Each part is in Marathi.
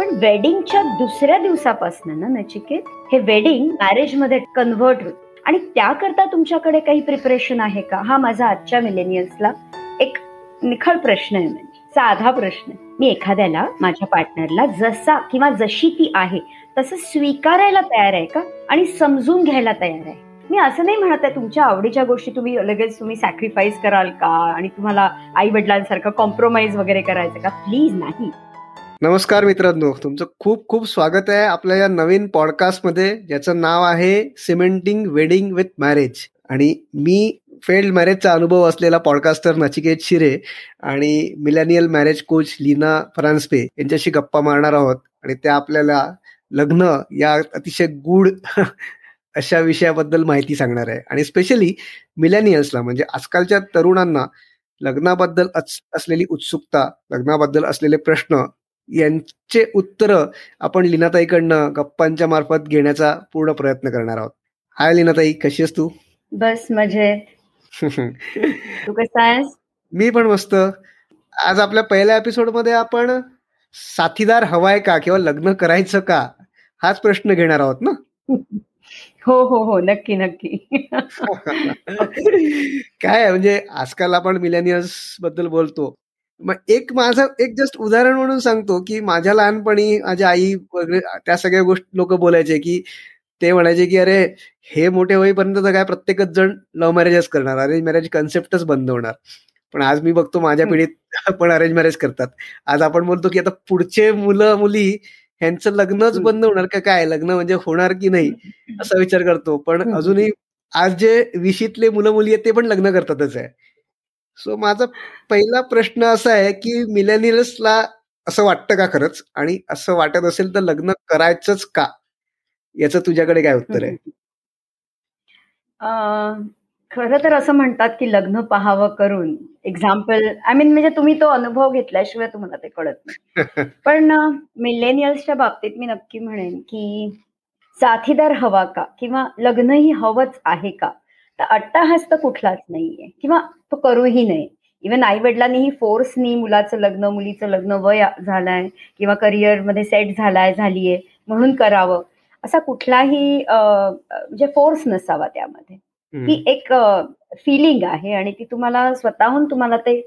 पण वेडिंगच्या दुसऱ्या दिवसापासून ना नचिकेत हे वेडिंग मॅरेजमध्ये कन्व्हर्ट होत. आणि त्याकरता तुमच्याकडे काही प्रिपरेशन आहे का? हा माझा आजच्या मिलेनियल्सला एक निखळ प्रश्न आहे म्हणजे. साधा प्रश्न मी एखाद्याला माझ्या पार्टनरला जसा किंवा जशी ती आहे तसं स्वीकारायला तयार आहे का? आणि समजून घ्यायला तयार आहे. मी असं नाही म्हणत आहे तुमच्या आवडीच्या गोष्टी तुम्ही लगेच तुम्ही सॅक्रिफाईस कराल का? आणि तुम्हाला आई वडिलांसारखं कॉम्प्रोमाइज वगैरे करायचं का? प्लीज नाही. नमस्कार मित्रांनो तुमचं खूप खूप स्वागत आहे आपल्या या नवीन पॉडकास्टमध्ये ज्याचं नाव आहे सिमेंटिंग वेडिंग विथ मॅरेज आणि मी फेल्ड मॅरेजचा अनुभव असलेला पॉडकास्टर नचिकेत शिरे आणि मिलेनियल मॅरेज कोच लीना फरान्सपे यांच्याशी गप्पा मारणार आहोत. आणि त्या आपल्याला लग्न या अतिशय गूढ अशा विषयाबद्दल माहिती सांगणार आहे. आणि स्पेशली मिलेनियल्सला म्हणजे आजकालच्या तरुणांना लग्नाबद्दल असलेली उत्सुकता लग्नाबद्दल असलेले प्रश्न यांचे उत्तर आपण लिनाताईकडनं गप्पांच्या मार्फत घेण्याचा पूर्ण प्रयत्न करणार आहोत. हाय लिनाताई कशी आहेस तू? बस मजेत तू कसा आहेस? मी पण मस्त. आज आपल्या पहिल्या एपिसोडमध्ये आपण साथीदार हवाय का किंवा लग्न करायचं का हाच प्रश्न घेणार आहोत ना? हो हो हो नक्की नक्की. काय म्हणजे आजकाल आपण मिलेनियर्सबद्दल बोलतो. मग एक माझं एक जस्ट उदाहरण म्हणून सांगतो की माझ्या लहानपणी माझ्या आई वगैरे त्या सगळ्या गोष्टी लोक बोलायचे की ते म्हणायचे की अरे हे मोठे होईपर्यंत तर काय प्रत्येकच जण लव्ह मॅरेजच करणार अरेंज मॅरेज कन्सेप्टच बंद होणार. पण आज मी बघतो माझ्या पिढीत पण अरेंज मॅरेज करतात. आज आपण बोलतो की आता पुढचे मुलं मुली ह्यांचं लग्नच बंद होणार का काय? लग्न म्हणजे होणार की नाही? असा विचार करतो. पण अजूनही आज जे विशीतले मुलं मुली आहेत ते पण लग्न करतातच आहे. सो माझा पहिला प्रश्न असा आहे की मिलेनियल्सला असं वाटतं का खरंच? आणि असं वाटत असेल तर लग्न करायचंच का? याचं तुझ्याकडे काय उत्तर आहे? खरं तर असं म्हणतात की लग्न पाहावं करून. एक्झाम्पल आय मीन म्हणजे तुम्ही तो अनुभव घेतल्याशिवाय तुम्हाला ते कळत नाही. पण मिलेनियल्सच्या बाबतीत मी नक्की म्हणेन की साथीदार हवा का? किंवा लग्न ही हवंच आहे का? तर अट्टाहास तर कुठलाच नाहीये. किंवा तो करूही नये इव्हन आई वडिलांनीही फोर्सनी मुलाचं लग्न मुलीचं लग्न वय झालंय किंवा करिअरमध्ये सेट झालाय झालीये म्हणून करावं. असा कुठलाही म्हणजे फोर्स नसावा त्यामध्ये. ती एक फिलिंग आहे आणि ती तुम्हाला स्वतःहून तुम्हाला ते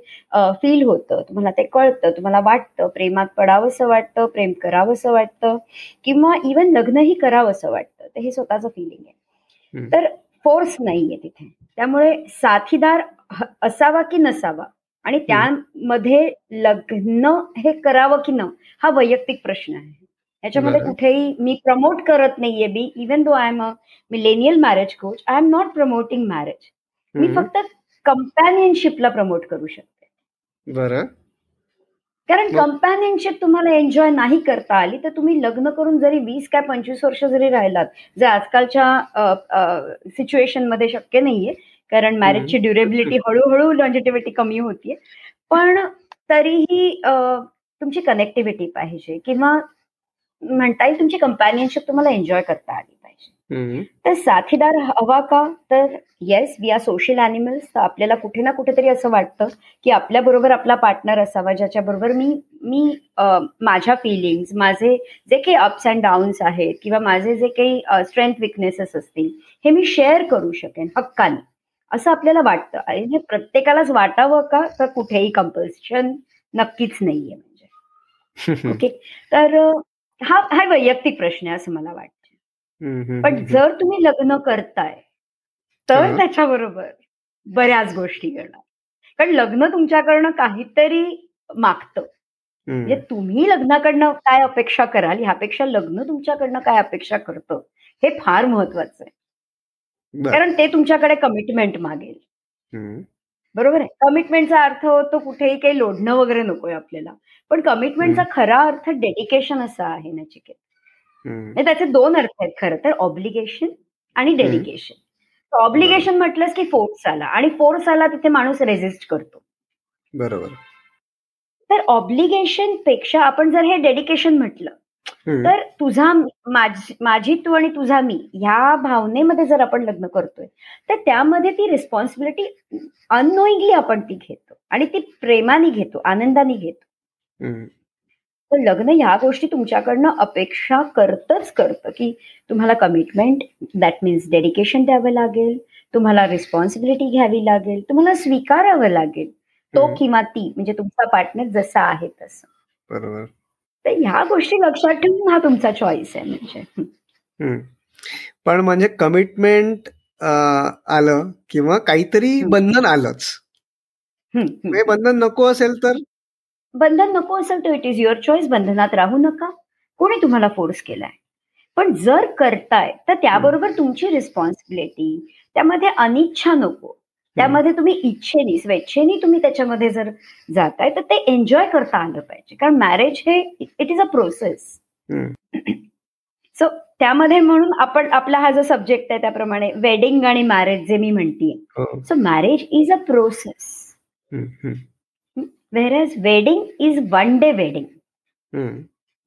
फील होतं. तुम्हाला ते कळतं. तुम्हाला वाटतं. प्रेमात पडावंसं वाटतं. प्रेम करावंसं वाटतं. किंवा इवन लग्नही करावंसं वाटतं. ते हे स्वतःचं फिलिंग आहे. तर फोर्स नाहीये तिथे. त्यामुळे साथीदार असावा की नसावा आणि त्यामध्ये लग्न हे करावं की न हा वैयक्तिक प्रश्न आहे. याच्यामध्ये कुठेही मी प्रमोट करत नाहीये be even though I am a millennial marriage coach I am not promoting marriage मी फक्त कंपॅनियनशिपला प्रमोट करू शकते. बरं. कारण कंपॅनियनशिप तुम्हाला एन्जॉय नाही करता आली तर तुम्ही लग्न करून जरी वीस काय पंचवीस वर्ष जरी राहिलात जे आजकालच्या सिच्युएशनमध्ये शक्य नाहीये. कारण मॅरेजची ड्युरेबिलिटी हळूहळू लॉन्जिटिव्हिटी कमी होतीये. पण तरीही तुमची कनेक्टिव्हिटी पाहिजे किंवा म्हणता येईल तुमची कंपॅनियनशिप तुम्हाला एन्जॉय करता आली. पाहिजे तर साथीदार हवा का? तर yes we are social animals तर आपल्याला कुठे ना कुठेतरी असं वाटतं की आपल्या बरोबर आपला पार्टनर असावा ज्याच्या बरोबर मी मी माझ्या फिलिंग्स माझे जे काही अप्स अँड डाऊन्स आहेत किंवा माझे जे काही स्ट्रेंथ विकनेसेस असतील हे मी शेअर करू शकेन हक्काने. असं आपल्याला वाटतं. आणि प्रत्येकालाच वाटावं का? तर कुठेही कंपल्शन नक्कीच नाहीये म्हणजे. ओके तर हा हा वैयक्तिक प्रश्न आहे असं मला वाटतं. पण जर तुम्ही लग्न करताय तर त्याच्याबरोबर बऱ्याच गोष्टी करणार कारण लग्न तुमच्याकडनं काहीतरी मागतं. म्हणजे तुम्ही लग्नाकडनं काय अपेक्षा कराल ह्यापेक्षा लग्न तुमच्याकडनं काय अपेक्षा करतं हे फार महत्वाचं आहे. कारण ते तुमच्याकडे कमिटमेंट मागेल. बरोबर आहे? कमिटमेंटचा अर्थ होतो कुठेही काही लोढणं वगैरे नकोय आपल्याला. पण कमिटमेंटचा खरा अर्थ डेडिकेशन असा आहे नचिकेत म्हणजे त्याचे दोन अर्थ आहेत खरं तर ऑब्लिगेशन आणि डेडिकेशन ऑब्लिगेशन म्हटलंच की फोर्स आला आणि फोर्स आला तिथे माणूस रेजिस्ट करतो. बरोबर. तर ऑब्लिगेशनपेक्षा आपण जर हे डेडिकेशन म्हटलं तर तुझा माझी तू आणि तुझा मी ह्या भावनेमध्ये जर आपण लग्न करतोय तर त्यामध्ये ती रिस्पॉन्सिबिलिटी अननोईंगली आपण ती घेतो आणि ती प्रेमाने घेतो आनंदाने घेतो. लग्न ह्या गोष्टी तुमच्याकडनं अपेक्षा करतच करतं की तुम्हाला कमिटमेंट दॅट मीन्स डेडिकेशन द्यावं लागेल तुम्हाला रिस्पॉन्सिबिलिटी घ्यावी लागेल तुम्हाला स्वीकारावं लागेल तो. किंवा ती म्हणजे तुमचा पार्टनर जसा आहे तसं बरोबर तर ह्या गोष्टी लक्षात ठेवून हा तुमचा चॉईस आहे म्हणजे. पण म्हणजे कमिटमेंट आलं किंवा काहीतरी. बंधन आलंच. हे बंधन नको असेल तर बंधन नको असेल तर इट इज युअर चॉईस बंधनात राहू नका. कोणी तुम्हाला फोर्स केलाय? पण जर करताय तर त्याबरोबर तुमची रिस्पॉन्सिबिलिटी त्यामध्ये अनिच्छा नको. त्यामध्ये तुम्ही इच्छेनी स्वेच्छेनी तुम्ही त्याच्यामध्ये जर जाताय तर ते एन्जॉय करता आलं पाहिजे. कारण मॅरेज हे it is a process. So त्यामध्ये म्हणून आपण आपला हा जो सब्जेक्ट आहे त्याप्रमाणे वेडिंग आणि मॅरेज जे मी म्हणतीये. हो. So marriage is a process hmm, hmm, whereas wedding is one day wedding.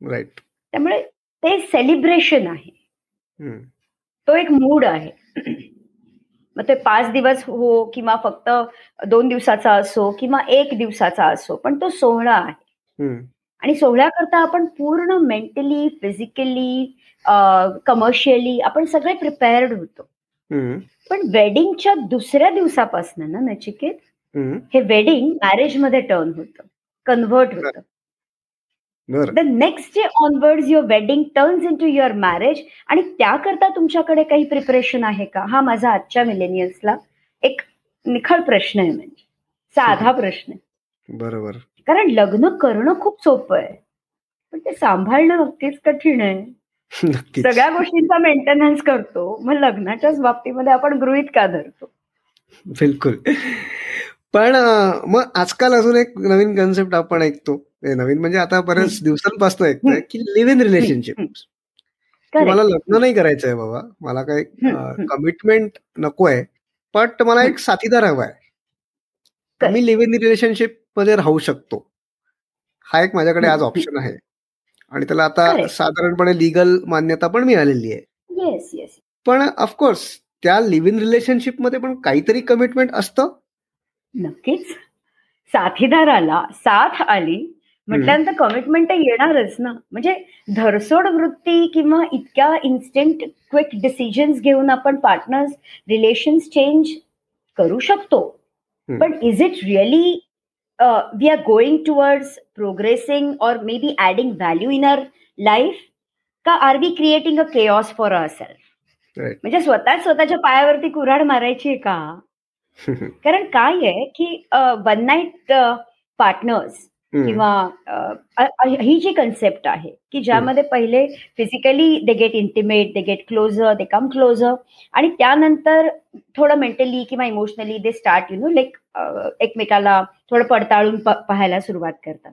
Right त्यामुळे ते सेलिब्रेशन आहे हम्म. तो एक मूड आहे मग ते पाच दिवस हो किंवा फक्त दोन दिवसाचा असो किंवा एक दिवसाचा असो पण तो सोहळा आहे हम्म. आणि सोहळ्याकरता आपण पूर्ण मेंटली फिजिकली कमर्शियली आपण सगळे प्रिपेअर्ड होतो हम्म. पण वेडिंगच्या दुसऱ्या दिवसापासून ना नचिकेत हम्म. हे वेडिंग मॅरेजमध्ये टर्न होतं कन्व्हर्ट होतं. बरं. The next day onwards your wedding turns into your marriage आणि त्याकरता तुमच्याकडे काही प्रिपरेशन आहे का? हा माझा आजच्या मिलेनियन्सला एक निखळ प्रश्न आहे म्हणजे. साधा प्रश्न आहे. बरोबर. कारण लग्न करणं खूप सोपं आहे. पण ते सांभाळणं नक्कीच कठीण आहे. नक्कीच. सगळ्या गोष्टींचा मेंटेनन्स करतो मग लग्नाच्याच बाबतीमध्ये आपण गृहित का धरतो? बिलकुल. पण मग आजकाल अजून एक नवीन कन्सेप्ट आपण ऐकतो. नवीन म्हणजे आता बऱ्याच दिवसांपासून ऐकतोय की लिव्ह इन रिलेशनशिप. मला लग्न नाही करायचंय बाबा. मला काही. कमिटमेंट नको आहे बट मला एक साथीदार हवाय. Correct. मी लिव्ह इन रिलेशनशिपमध्ये राहू शकतो. हा एक माझ्याकडे आज ऑप्शन आहे. आणि त्याला आता. साधारणपणे लिगल मान्यता पण मिळालेली आहे. पण ऑफकोर्स त्या लिव्ह इन रिलेशनशिपमध्ये पण काहीतरी कमिटमेंट असतं. नक्कीच. साथीदाराला साथ आली. म्हटल्यानंतर कमिटमेंट येणारच ना. म्हणजे धरसोड वृत्ती किंवा इतक्या इन्स्टंट क्विक डिसिजन्स घेऊन आपण पार्टनर्स रिलेशन्स चेंज करू शकतो. पण is it really we are going towards progressing or maybe adding value in our life का are we creating a chaos for our self. म्हणजे स्वतःच स्वतःच्या पायावरती कुऱ्हाड मारायची आहे का? कारण काय आहे की वन नाईट पार्टनर्स. किंवा ही जी कन्सेप्ट आहे की ज्यामध्ये पहिले physically they get intimate they get closer they come closer आणि त्यानंतर थोडं मेंटली किंवा emotionally they start you know like एकमेकाला थोडं पडताळून पाहायला सुरुवात करतात.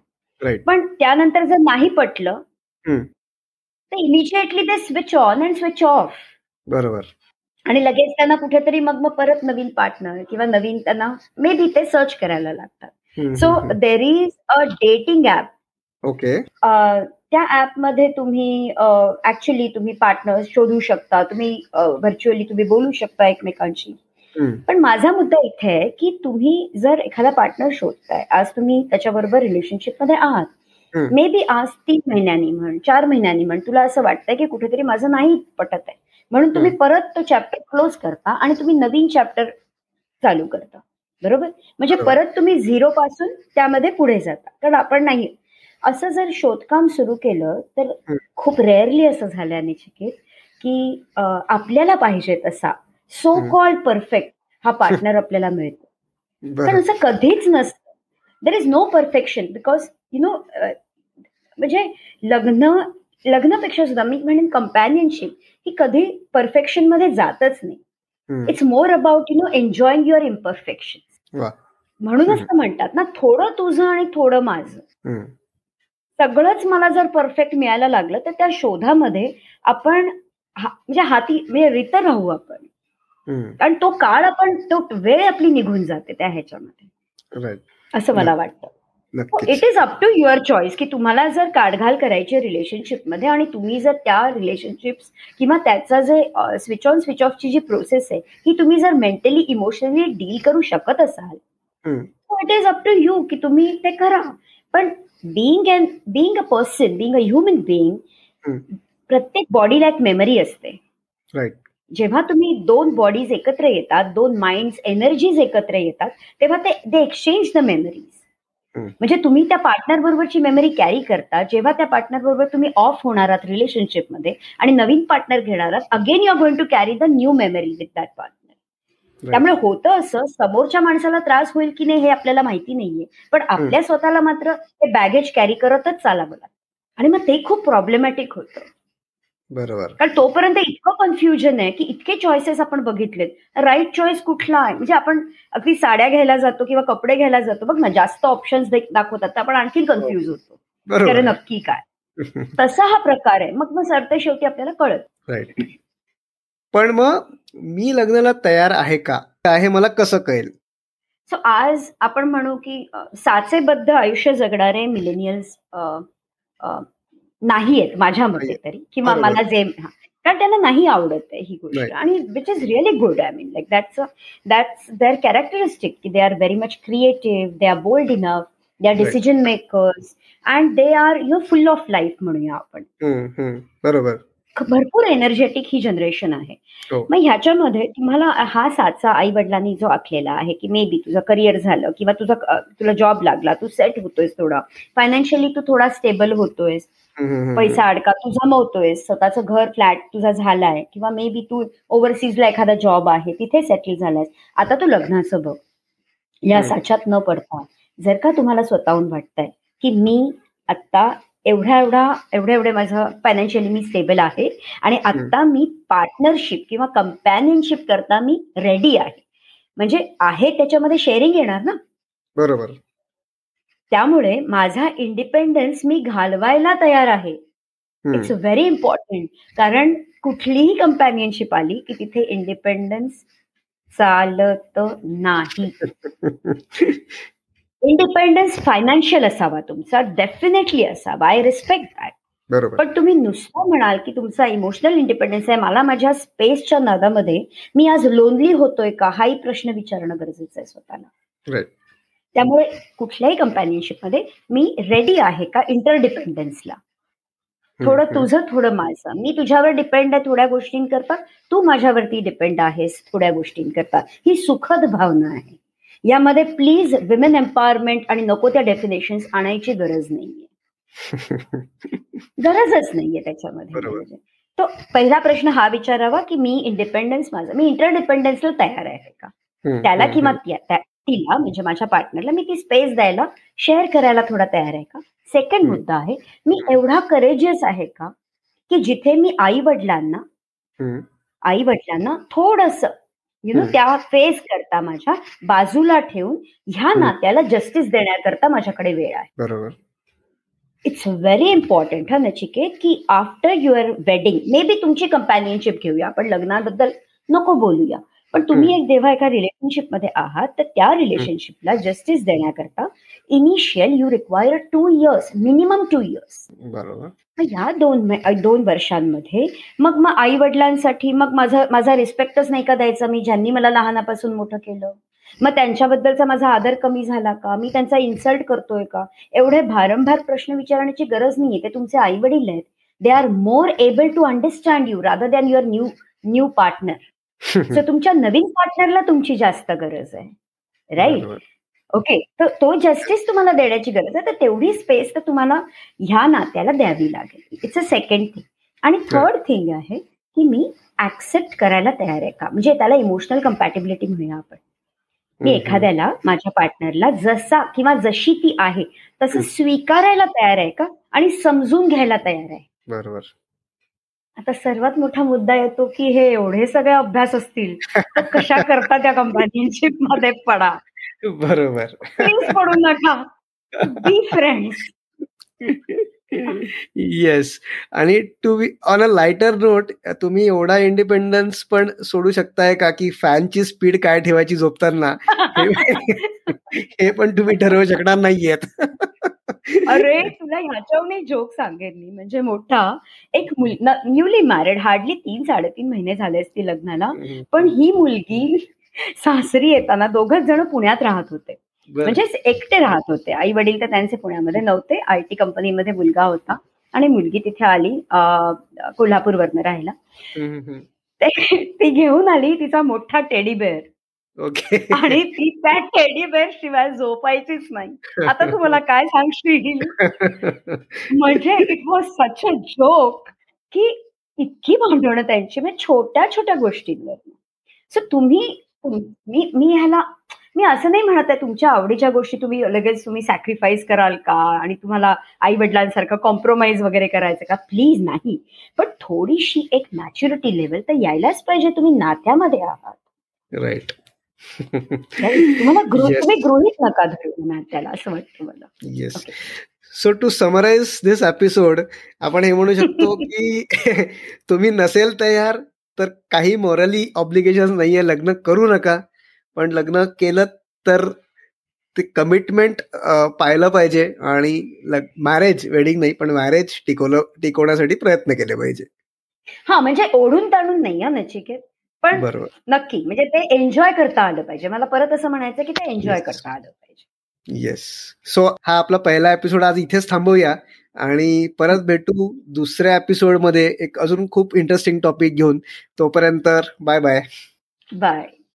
पण त्यानंतर जर नाही पटलं. तर इमिजिएटली ते switch on and switch off बरोबर. आणि लगेच त्यांना कुठेतरी मग मग परत नवीन पार्टनर किंवा नवीन त्यांना मे बी ते सर्च करायला लागतात. So. There is a dating app okay त्या ऍपमध्ये तुम्ही ऍक्च्युली तुम्ही पार्टनर शोधू शकता. तुम्ही व्हर्च्युअली तुम्ही बोलू शकता एकमेकांशी. पण माझा मुद्दा इथे आहे की तुम्ही जर एखादा पार्टनर शोधताय आज तुम्ही त्याच्याबरोबर रिलेशनशिपमध्ये आहात. मे बी आज तीन महिन्यांनी म्हण चार महिन्यांनी म्हण तुला असं वाटतंय की कुठेतरी माझं नाही पटत आहे. म्हणून तुम्ही परत तो चॅप्टर क्लोज करता आणि तुम्ही नवीन चॅप्टर चालू करता. बरोबर? म्हणजे. परत तुम्ही झिरो पासून त्यामध्ये पुढे जाता. कारण आपण नाही. असं जर शोधकाम सुरू केलं तर. खूप रेअरली असं झालं निश्चित की आपल्याला पाहिजे तसा सो. कॉल्ड परफेक्ट हा पार्टनर आपल्याला मिळतो. पण असं कधीच नसतं. There is no perfection because you know म्हणजे लग्न लग्नापेक्षा सुद्धा मी म्हणेन कम्पॅनियनशिप ही कधी परफेक्शनमध्ये जातच नाही. It's more about you know enjoying your imperfection म्हणूनच तर म्हणतात ना थोडं तुझं आणि थोडं माझं. सगळंच मला जर परफेक्ट मिळायला लागलं तर त्या शोधामध्ये आपण म्हणजे हाती म्हणजे रित राहू आपण. कारण तो काळ आपण तो वेळ आपली निघून जाते त्या ह्याच्यामध्ये. असं मला वाटतं. It is up to your choice की तुम्हाला जर काढघाल करायची रिलेशनशिपमध्ये आणि तुम्ही जर त्या रिलेशनशिप्स किंवा त्याचा जे स्विच ऑन स्विच ऑफची जी प्रोसेस आहे ही तुम्ही जर मेंटली इमोशनली डील करू शकत असाल it is up to you की तुम्ही ते करा. पण being and being a person being a human being. प्रत्येक बॉडीला एक मेमरी असते. राईट जेव्हा तुम्ही दोन बॉडीज एकत्र येतात दोन माइंड एनर्जीज एकत्र येतात तेव्हा ते दे एक्सचेंज द मेमरीज म्हणजे तुम्ही त्या पार्टनर बरोबरची मेमरी कॅरी करता जेव्हा त्या पार्टनर बरोबर तुम्ही ऑफ होणार आहात रिलेशनशिपमध्ये आणि नवीन पार्टनर घेणार आहात again you are going to carry the new memory with that partner त्यामुळे होतं असं समोरच्या माणसाला त्रास होईल की नाही हे आपल्याला माहिती नाहीये पण आपल्या स्वतःला मात्र ते बॅगेज कॅरी करतच चालावं लागतं. आणि मग ते खूप प्रॉब्लेमॅटिक होतं. बरोबर. कारण तोपर्यंत इतकं कन्फ्युजन आहे की इतके चॉईसेस आपण बघितलेत. राईट चॉईस कुठला आहे? म्हणजे आपण अगदी साड्या घ्यायला जातो किंवा कपडे घ्यायला जातो. बघ ना जास्त ऑप्शन्स दाखवतात. तर आपण आणखी कन्फ्युज होतो. बरोबर. तर नक्की काय? तसा हा प्रकार आहे. मग मग सरते शेवटी आपल्याला कळत. राईट पण मग मी लग्नाला तयार आहे का? आहे मला कसं कळेल? सो आज आपण म्हणू की साचेबद्ध आयुष्य जगणारे मिलेनियल्स नाही आहेत माझ्या मते नाहीयेत. तरी किंवा. मला जे. कारण त्यांना नाही आवडत आहे ही गोष्ट. आणि which is really good I mean like that's that's their characteristic की they are very much creative they are bold enough they are. Decision makers and they are you full of life म्हणूया आपण. बरोबर भरपूर एनर्जेटिक ही जनरेशन आहे हो. मग ह्याच्यामध्ये तुम्हाला हा साचा आई वडिलांनी जो आखलेला आहे की मे बी तुझं करिअर झालं किंवा तुझा तुला जॉब लागला तू सेट होतोयस थोडा फायनान्शियली तू थोडा स्टेबल होतोयस. पैसा अडका तू जमवतोयस स्वतःचं घर फ्लॅट तुझा झालाय किंवा मे बी तू ओव्हरसीजला एखादा जॉब आहे तिथे सेटल झालायस. आता तू लग्नाचं बघ. या. साच्यात न पडता जर का तुम्हाला स्वतःहून वाटतंय की मी आता एवढ्या एवढा एवढ्या एवढे माझं फायनान्शियली मी स्टेबल आहे आणि आता मी पार्टनरशिप किंवा कंपॅनियनशिप करता मी रेडी आहे. म्हणजे आहे त्याच्यामध्ये शेअरिंग येणार ना? बरोबर. त्यामुळे माझा इंडिपेंडन्स मी घालवायला तयार आहे. इट्स व्हेरी इम्पॉर्टंट कारण कुठलीही कंपॅनियनशिप आली की तिथे इंडिपेंडन्स चालत नाही. इंडिपेंडन्स फायनान्शियल असावा तुमचा डेफिनेटली असावा. आय रिस्पेक्ट दॅट पण तुम्ही नुसतं म्हणाल की तुमचा इमोशनल इंडिपेंडन्स आहे. मला माझ्या स्पेसच्या नादामध्ये मी आज लोनली होतोय का? हाही प्रश्न विचारणं गरजेचं आहे स्वतःला. त्यामुळे कुठल्याही कंपॅनियनशिपमध्ये मी रेडी आहे का इंटरडिपेंडन्सला थोडं तुझं थोडं माझं. मी तुझ्यावर डिपेंड आहे थोड्या गोष्टींकरता. तू माझ्यावरती डिपेंड आहेस थोड्या गोष्टींकरता. ही सुखद भावना आहे. यामध्ये प्लीज विमेन एम्पॉवरमेंट आणि नको त्या डेफिनेशन्स आणायची गरज नाहीये. गरजच नाहीये त्याच्यामध्ये. तो पहिला प्रश्न हा विचारावा की मी इंडिपेंडन्स माझा मी इंटरडिपेंडन्सला तयार आहे का? त्याला किंवा तिला म्हणजे माझ्या पार्टनरला मी ती स्पेस द्यायला शेअर करायला थोडा तयार आहे का सेकंड. मुद्दा आहे मी एवढा करेजियस आहे का की जिथे मी आई वडिलांना आई वडिलांना थोडस यु नो. त्या फेस करता माझ्या बाजूला ठेवून ह्या. नात्याला जस्टिस देण्याकरता माझ्याकडे वेळ आहे बरोबर इट्स व्हेरी इम्पॉर्टंट हा नचिकेत की after your wedding may be तुमची कंपॅनियनशिप घेऊया आपण लग्नाबद्दल नको बोलूया पण तुम्ही एक जेव्हा एका रिलेशनशिपमध्ये आहात तर त्या रिलेशनशिपला जस्टिस देण्याकरता initial you require two years minimum two years बरोबर. ह्या दोन दोन वर्षांमध्ये मग मग आई वडिलांसाठी मग माझा माझा रिस्पेक्टच नाही का द्यायचा? मी ज्यांनी मला लहानापासून मोठं केलं. मग त्यांच्याबद्दलचा माझा आदर कमी झाला का? मी त्यांचा इन्सल्ट करतोय का? एवढे भारंभार प्रश्न विचारण्याची गरज नाहीये. ते तुमचे आई वडील आहेत. They are more able to understand you rather than your new new partner so तुमच्या नवीन पार्टनरला तुमची जास्त गरज आहे. राईट. ओके तर तो जस्टिस तुम्हाला देण्याची गरज आहे. तर तेवढी स्पेस तर तुम्हाला ह्या नात्याला द्यावी लागेल. इट्स अ सेकंड थिंग आणि थर्ड थिंग आहे की मी ऍक्सेप्ट करायला तयार आहे का? म्हणजे त्याला इमोशनल कम्पॅटेबिलिटी म्हणूया आपण. मी एखाद्याला माझ्या पार्टनरला जसा किंवा जशी ती आहे तसं स्वीकारायला तयार आहे का? आणि समजून घ्यायला तयार आहे. बरोबर. आता सर्वात मोठा मुद्दा येतो की हे एवढे सगळे अभ्यास असतील तर कशा करता त्या कंपॅनियनशिपमध्ये पडा? बरोबर. प्लीज पडू नका. बी फ्रेंड्स येस आणि to be on a lighter note तुम्ही एवढा इंडिपेंडन्स पण सोडू शकताय का की फॅनची स्पीड काय ठेवायची झोपताना? हे- हे पण तुम्ही ठरवू शकणार नाहीयेत. अरे तुला ह्याच्याहून जोक सांगेन मी. म्हणजे मोठा एक मुल न्यूली मॅरिड हार्डली तीन साडेतीन महिने झाले असतील लग्नाला. पण ही मुलगी सासरी येताना दोघच जण पुण्यात राहत होते. म्हणजे एकटे राहत होते. आई वडील तर त्यांचे पुण्यामध्ये नव्हते. आय टी कंपनीमध्ये मुलगा होता. आणि मुलगी तिथे आली अं, कोल्हापूरवरनं राहायला. ती घेऊन आली तिचा मोठा टेडी बेअर ओके. आणि ती त्या टेडी बेअर शिवाय झोपायचीच नाही. आता तुम्हाला काय सांगशील म्हणजे it was such a joke की इतकी भांडणं त्यांची म्हणजे छोट्या छोट्या गोष्टींवर. सो तुम्ही तुम- मी मी ह्याला मी असं नाही म्हणत आहे तुमच्या आवडीच्या गोष्टी तुम्ही लगेच तुम्ही सॅक्रिफाईस कराल का? आणि तुम्हाला आई वडिलांसारखं कॉम्प्रोमाइज वगैरे करायचं का? प्लीज नाही. पण थोडीशी एक मॅच्युरिटी लेवल तर यायलाच पाहिजे. तुम्ही नात्यामध्ये आहात. राईट तुम्हाला गृह Yes. तुम्ही गृहित नका धरू नात्याला असं वाटतं मला. Yes. So to summarise this episode आपण हे म्हणू शकतो की तुम्ही नसेल तयार तर काही मॉरली ऑब्लिगेशन नाहीये लग्न करू नका. पण लग्न केलं तर ते कमिटमेंट पाहिलं पाहिजे आणि मॅरेज वेडिंग नाही पण मॅरेज टिकवलं टिकवण्यासाठी प्रयत्न केले पाहिजे. हा म्हणजे ओढून ताणून नाही हा नचिकेत. पण बरोबर. नक्की म्हणजे ते एन्जॉय करता आलं पाहिजे. मला परत असं म्हणायचं की ते एन्जॉय Yes. करता आलं पाहिजे. येस सो हा आपला पहिला एपिसोड आज इथेच थांबवूया आणि परत भेटू दुसऱ्या एपिसोडमध्ये एक अजून खूप इंटरेस्टिंग टॉपिक घेऊन. तोपर्यंत बाय बाय बाय